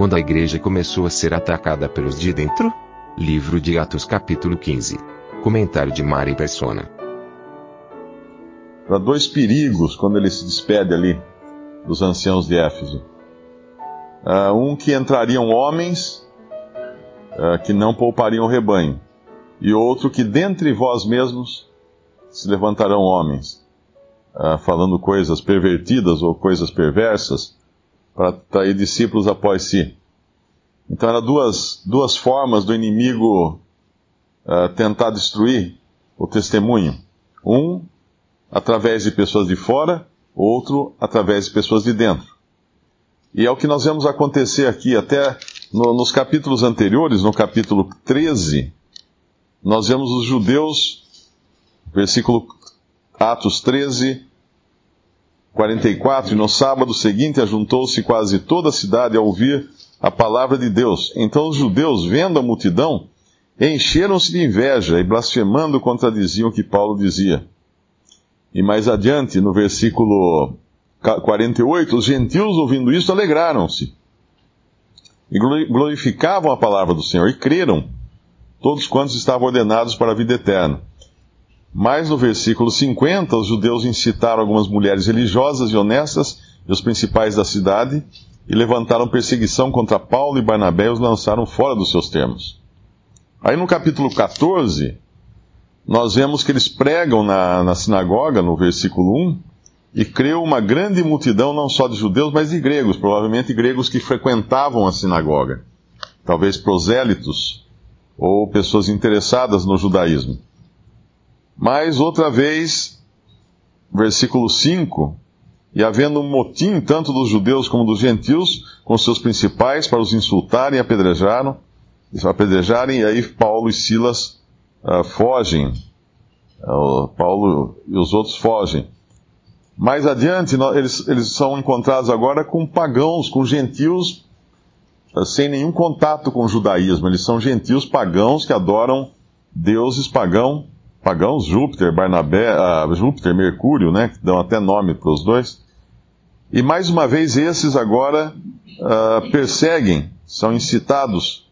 Quando a igreja começou a ser atacada pelos de dentro? Livro de Atos capítulo 15. Comentário de Mari Persona. Para dois perigos quando ele se despede ali dos anciãos de Éfeso. Uh, um que entrariam homens uh, que não poupariam o rebanho, e outro que dentre vós mesmos se levantarão homens, uh, falando coisas pervertidas ou coisas perversas, para trair discípulos após si. Então eram duas, duas formas do inimigo tentar destruir o testemunho. Um, através de pessoas de fora, outro, através de pessoas de dentro. E é o que nós vemos acontecer aqui, até no, nos capítulos anteriores, no capítulo 13, nós vemos os judeus, versículo Atos 13, 44, e no sábado seguinte ajuntou-se quase toda a cidade a ouvir a palavra de Deus. Então os judeus, vendo a multidão, encheram-se de inveja e blasfemando contradiziam o que Paulo dizia. E mais adiante, no versículo 48, os gentios, ouvindo isso, alegraram-se e glorificavam a palavra do Senhor e creram, todos quantos estavam ordenados para a vida eterna. Mas no versículo 50, os judeus incitaram algumas mulheres religiosas e honestas e os principais da cidade e levantaram perseguição contra Paulo e Barnabé e os lançaram fora dos seus termos. Aí no capítulo 14, nós vemos que eles pregam na, na sinagoga, no versículo 1, e creu uma grande multidão, não só de judeus, mas de gregos, provavelmente gregos que frequentavam a sinagoga, talvez prosélitos ou pessoas interessadas no judaísmo. Mas outra vez, versículo 5, e havendo um motim tanto dos judeus como dos gentios, com seus principais, para os insultarem e apedrejaram, apedrejarem, e aí Paulo e Silas uh, fogem. Uh, Paulo e os outros fogem. Mais adiante, eles, eles são encontrados agora com pagãos, com gentios, eh, sem nenhum contato com o judaísmo. Eles são gentios pagãos que adoram deuses pagão, pagãos, Júpiter, Barnabé, uh, Júpiter, Mercúrio, né, que dão até nome para os dois. E mais uma vez, esses agora uh, perseguem, são incitados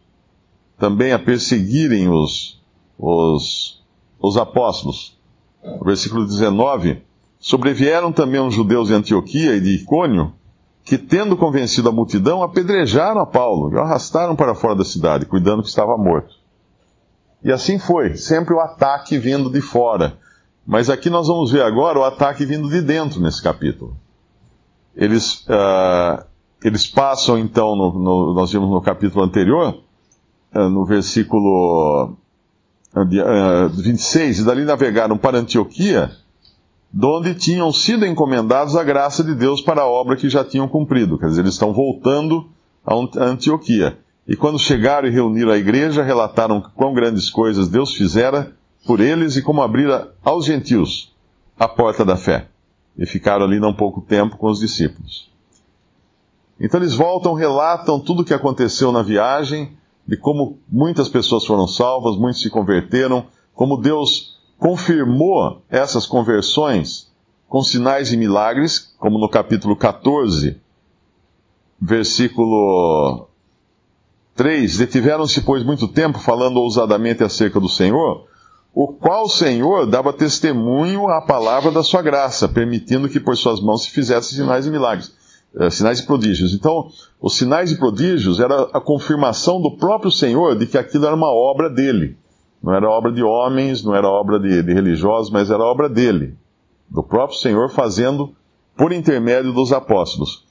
também a perseguirem os, os, os apóstolos. O versículo 19 Sobrevieram também os judeus de Antioquia e de Icônio, que, tendo convencido a multidão, apedrejaram a Paulo e o arrastaram para fora da cidade, cuidando que estava morto. E assim foi, sempre o ataque vindo de fora. Mas aqui nós vamos ver agora o ataque vindo de dentro nesse capítulo. Eles, uh, eles passam então, no, no, nós vimos no capítulo anterior, uh, no versículo uh, 26, e dali navegaram para Antioquia donde tinham sido encomendados a graça de Deus para a obra que já tinham cumprido. Quer dizer, eles estão voltando a Antioquia. E quando chegaram e reuniram a igreja, relataram quão grandes coisas Deus fizera por eles e como abrira aos gentios a porta da fé. E ficaram ali não pouco tempo com os discípulos. Então eles voltam, relatam tudo o que aconteceu na viagem, de como muitas pessoas foram salvas, muitos se converteram, como Deus confirmou essas conversões com sinais e milagres, como no capítulo 14, versículo 3: Detiveram-se, pois, muito tempo falando ousadamente acerca do Senhor, o qual o Senhor dava testemunho à palavra da sua graça, permitindo que por suas mãos se fizessem sinais e milagres, eh, sinais e prodígios. Então, os sinais e prodígios era a confirmação do próprio Senhor de que aquilo era uma obra dele. Não era obra de homens, não era obra de, de religiosos, mas era obra dele, do próprio Senhor fazendo por intermédio dos apóstolos.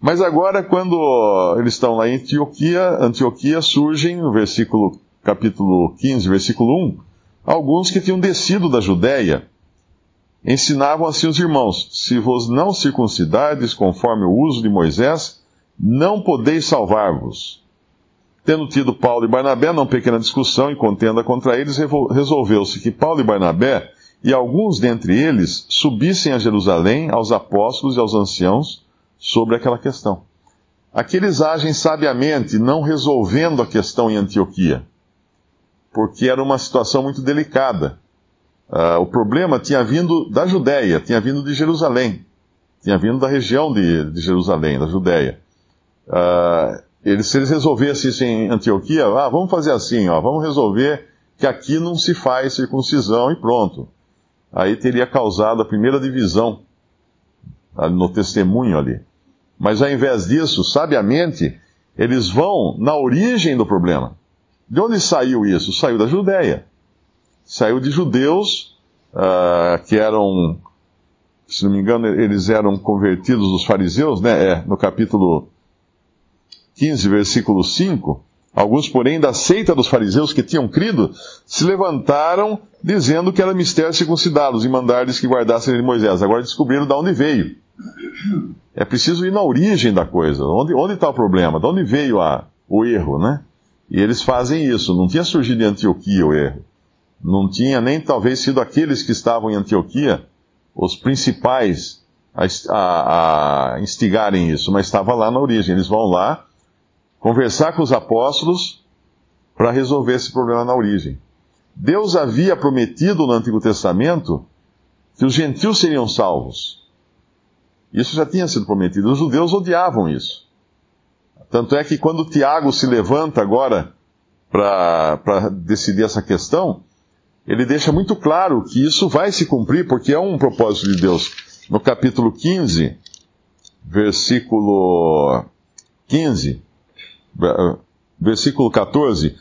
Mas agora, quando eles estão lá em Antioquia, Antioquia surgem, no versículo, capítulo 15, versículo 1, alguns que tinham descido da Judéia, ensinavam assim os irmãos: Se vos não circuncidardes conforme o uso de Moisés, não podeis salvar-vos. Tendo tido Paulo e Barnabé não pequena discussão e contenda contra eles, resolveu-se que Paulo e Barnabé e alguns dentre eles subissem a Jerusalém aos apóstolos e aos anciãos sobre aquela questão. Aqueles agem sabiamente, não resolvendo a questão em Antioquia, porque era uma situação muito delicada. Uh, o problema tinha vindo da Judéia, tinha vindo de Jerusalém, tinha vindo da região de, de Jerusalém, da Judéia. Uh, eles, se eles resolvessem isso em Antioquia, ah, vamos fazer assim, ó, vamos resolver que aqui não se faz circuncisão e pronto. Aí teria causado a primeira divisão no testemunho ali. Mas ao invés disso, sabiamente, eles vão na origem do problema. De onde saiu isso? Saiu da Judéia. Saiu de judeus uh, que eram, se não me engano, eles eram convertidos dos fariseus, né? É, no capítulo 15, versículo 5. Alguns, porém, da seita dos fariseus que tinham crido, se levantaram dizendo que era mistério circuncidá-los e mandar-lhes que guardassem de Moisés. Agora descobriram de onde veio. É preciso ir na origem da coisa. Onde está o problema? De onde veio a, o erro, né? E eles fazem isso. Não tinha surgido em Antioquia o erro. Não tinha nem talvez sido aqueles que estavam em Antioquia os principais a, a, a instigarem isso, mas estava lá na origem. Eles vão lá conversar com os apóstolos para resolver esse problema na origem. Deus havia prometido no Antigo Testamento que os gentios seriam salvos. Isso já tinha sido prometido. Os judeus odiavam isso. Tanto é que quando Tiago se levanta agora para decidir essa questão, ele deixa muito claro que isso vai se cumprir, porque é um propósito de Deus. No capítulo 15, versículo 15, versículo 14,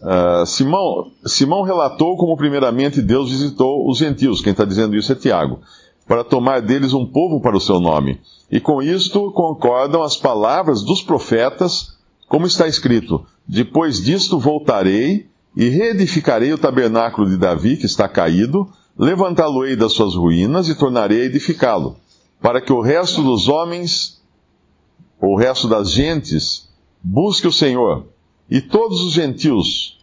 uh, Simão, Simão relatou como primeiramente Deus visitou os gentios, quem está dizendo isso é Tiago para tomar deles um povo para o seu nome. E com isto concordam as palavras dos profetas, como está escrito: Depois disto voltarei e reedificarei o tabernáculo de Davi, que está caído, levantá-lo-ei das suas ruínas e tornarei a edificá-lo, para que o resto dos homens, o resto das gentes, busque o Senhor, e todos os gentios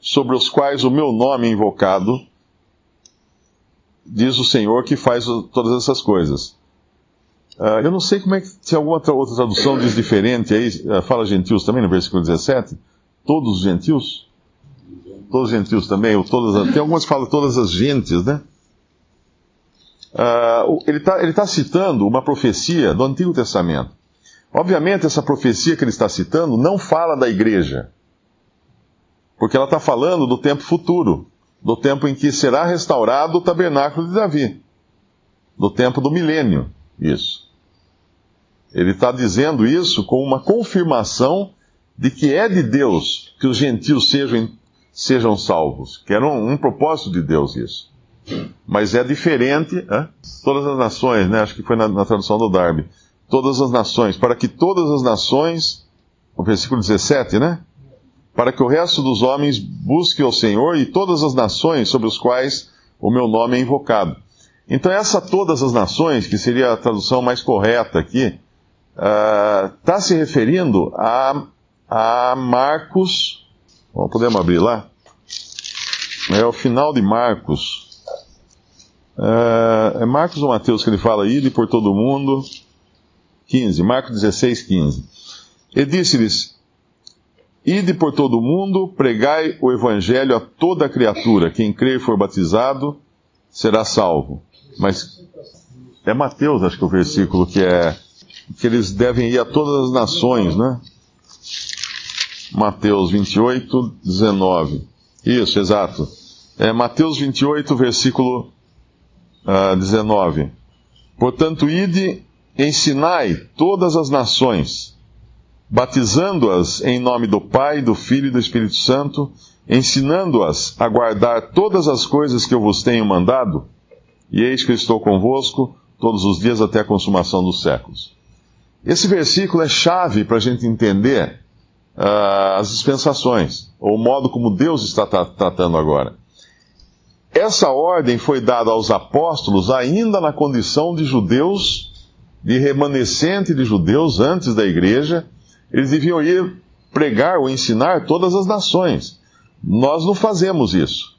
sobre os quais o meu nome é invocado, diz o Senhor que faz todas essas coisas. Uh, eu não sei como é que, se alguma outra tradução diz diferente aí, uh, fala gentios também no versículo 17. Todos os gentios? Todos os gentios também, ou todas as, tem algumas que falam todas as gentes, né? Uh, ele está tá citando uma profecia do Antigo Testamento. Obviamente, essa profecia que ele está citando não fala da igreja, porque ela está falando do tempo futuro do tempo em que será restaurado o tabernáculo de Davi, do tempo do milênio, isso. Ele está dizendo isso com uma confirmação de que é de Deus que os gentios sejam, sejam salvos, que era um, um propósito de Deus isso. Mas é diferente, todas as nações, né? acho que foi na, na tradução do Darby, todas as nações, para que todas as nações, no versículo 17, né? Para que o resto dos homens busque o Senhor e todas as nações sobre os quais o meu nome é invocado. Então, essa todas as nações, que seria a tradução mais correta aqui, está uh, se referindo a, a Marcos. Bom, podemos abrir lá? É o final de Marcos. Uh, é Marcos ou Mateus que ele fala, ide por todo o mundo. 15, Marcos 16, 15. E disse-lhes: Ide por todo o mundo, pregai o evangelho a toda criatura. Quem crer e for batizado será salvo. Mas é Mateus, acho que é o versículo que é que eles devem ir a todas as nações, né? Mateus 28, 19. Isso, exato. É Mateus 28, versículo uh, ah, 19. Portanto, ide, ensinai todas as nações batizando-as em nome do Pai, do Filho e do Espírito Santo, ensinando-as a guardar todas as coisas que eu vos tenho mandado, e eis que eu estou convosco todos os dias até a consumação dos séculos. Esse versículo é chave para a gente entender uh, as dispensações, ou o modo como Deus está tratando agora. essa ordem foi dada aos apóstolos ainda na condição de judeus, de remanescente de judeus antes da igreja. Eles deviam ir pregar ou ensinar todas as nações. Nós não fazemos isso.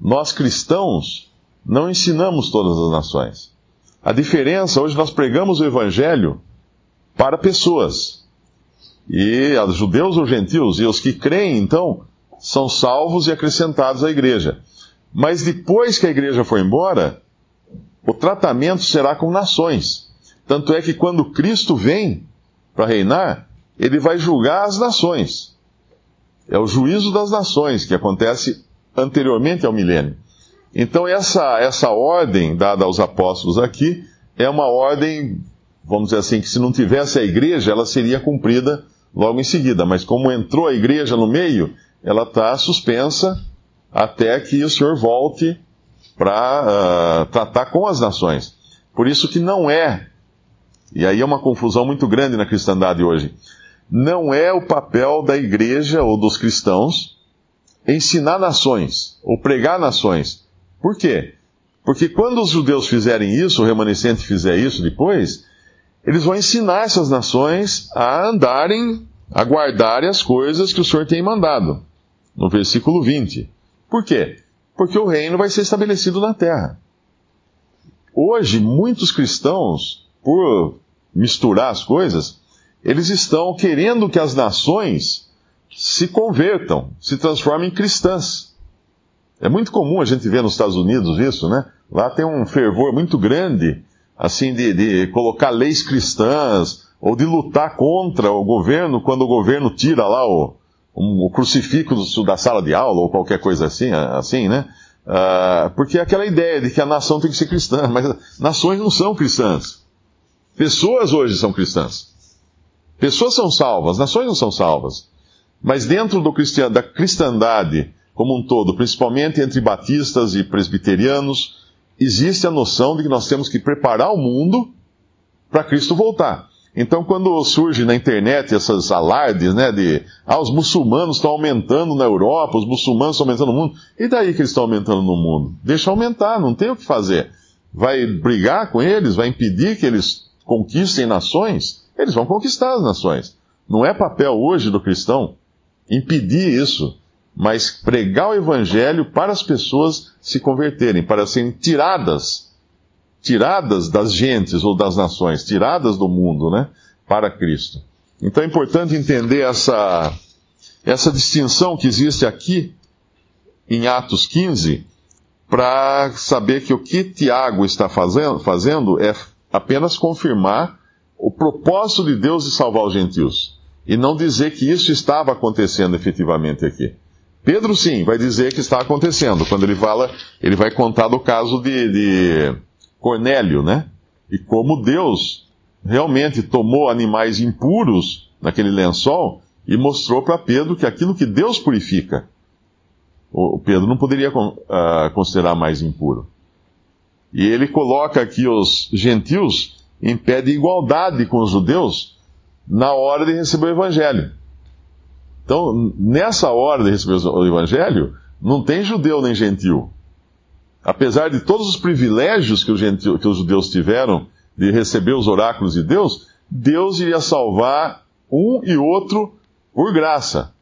Nós cristãos não ensinamos todas as nações. A diferença, hoje nós pregamos o evangelho para pessoas. E os judeus ou gentios, e os que creem, então, são salvos e acrescentados à igreja. Mas depois que a igreja for embora, o tratamento será com nações. Tanto é que quando Cristo vem para reinar, ele vai julgar as nações. É o juízo das nações que acontece anteriormente ao milênio. Então, essa, essa ordem dada aos apóstolos aqui é uma ordem, vamos dizer assim, que se não tivesse a igreja, ela seria cumprida logo em seguida. Mas como entrou a igreja no meio, ela está suspensa até que o Senhor volte para uh, tratar com as nações. Por isso que não é, e aí é uma confusão muito grande na cristandade hoje, não é o papel da igreja ou dos cristãos ensinar nações ou pregar nações. Por quê? Porque quando os judeus fizerem isso, o remanescente fizer isso depois, eles vão ensinar essas nações a andarem, a guardarem as coisas que o Senhor tem mandado. No versículo 20. Por quê? Porque o reino vai ser estabelecido na terra. Hoje, muitos cristãos, por misturar as coisas, eles estão querendo que as nações se convertam, se transformem em cristãs. É muito comum a gente ver nos Estados Unidos isso, né? Lá tem um fervor muito grande, assim, de, de colocar leis cristãs, ou de lutar contra o governo quando o governo tira lá o, um, o crucifixo da sala de aula ou qualquer coisa assim, assim né? Uh, porque é aquela ideia de que a nação tem que ser cristã, mas nações não são cristãs. Pessoas hoje são cristãs. Pessoas são salvas, nações não são salvas. Mas dentro cristian, da cristandade como um todo, principalmente entre batistas e presbiterianos, existe a noção de que nós temos que preparar o mundo para Cristo voltar. Então, quando surge na internet essas alardes, né, de, ah, os muçulmanos estão aumentando na Europa, os muçulmanos estão aumentando no mundo, e daí que eles estão aumentando no mundo? Deixa aumentar, não tem o que fazer. Vai brigar com eles, vai impedir que eles conquistem nações? Eles vão conquistar as nações. Não é papel hoje do cristão impedir isso, mas pregar o evangelho para as pessoas se converterem, para serem tiradas tiradas das gentes ou das nações, tiradas do mundo, né, para Cristo. Então é importante entender essa, essa distinção que existe aqui em Atos 15, para saber que o que Tiago está fazendo, fazendo é apenas confirmar o propósito de Deus de salvar os gentios, e não dizer que isso estava acontecendo efetivamente aqui. Pedro, sim, vai dizer que está acontecendo. Quando ele fala, ele vai contar do caso de, de Cornélio, né? E como Deus realmente tomou animais impuros naquele lençol e mostrou para Pedro que aquilo que Deus purifica, o Pedro não poderia uh, considerar mais impuro. E ele coloca aqui os gentios em pé de igualdade com os judeus na hora de receber o evangelho. Então, nessa hora de receber o evangelho, não tem judeu nem gentil apesar de todos os privilégios que, gentil, que os judeus tiveram de receber os oráculos de Deus, Deus iria salvar um e outro por graça.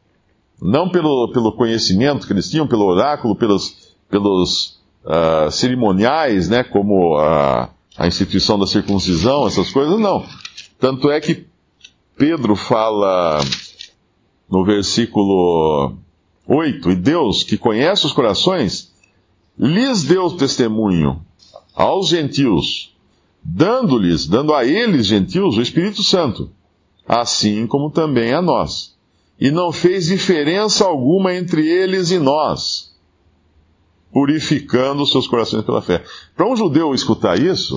Não pelo, pelo conhecimento que eles tinham, pelo oráculo, pelos, pelos uh, cerimoniais, né, como a, a instituição da circuncisão, essas coisas, não. Tanto é que Pedro fala no versículo 8: E Deus, que conhece os corações, lhes deu testemunho aos gentios, dando-lhes, dando a eles, gentios, o Espírito Santo, assim como também a nós. E não fez diferença alguma entre eles e nós, purificando os seus corações pela fé. Para um judeu escutar isso,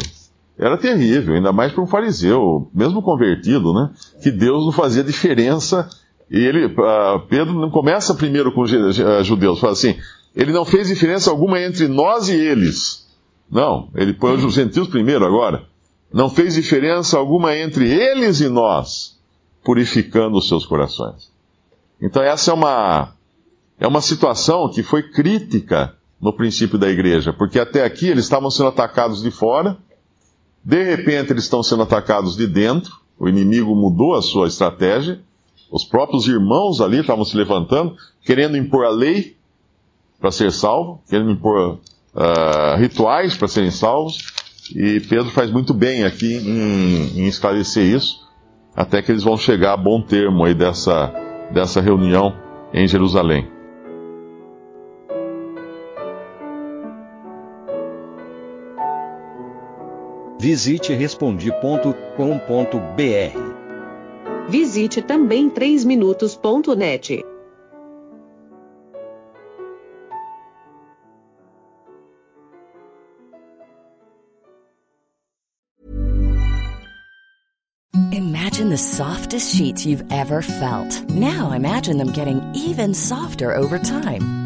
era terrível, ainda mais para um fariseu, mesmo convertido, né? Que Deus não fazia diferença. E ele, uh, Pedro não começa primeiro com os judeus, fala assim: ele não fez diferença alguma entre nós e eles. Não, ele põe os gentios primeiro agora. Não fez diferença alguma entre eles e nós, purificando os seus corações. Então essa é uma, é uma situação que foi crítica no princípio da igreja, porque até aqui eles estavam sendo atacados de fora, de repente eles estão sendo atacados de dentro, o inimigo mudou a sua estratégia, os próprios irmãos ali estavam se levantando, querendo impor a lei para ser salvo, querendo impor uh, rituais para serem salvos, e Pedro faz muito bem aqui em, em, esclarecer isso, até que eles vão chegar a bom termo aí dessa, dessa reunião em Jerusalém. Visite respondi.com.br. Visite também 3minutos.net. Imagine the softest sheets you've ever felt. Now imagine them getting even softer over time.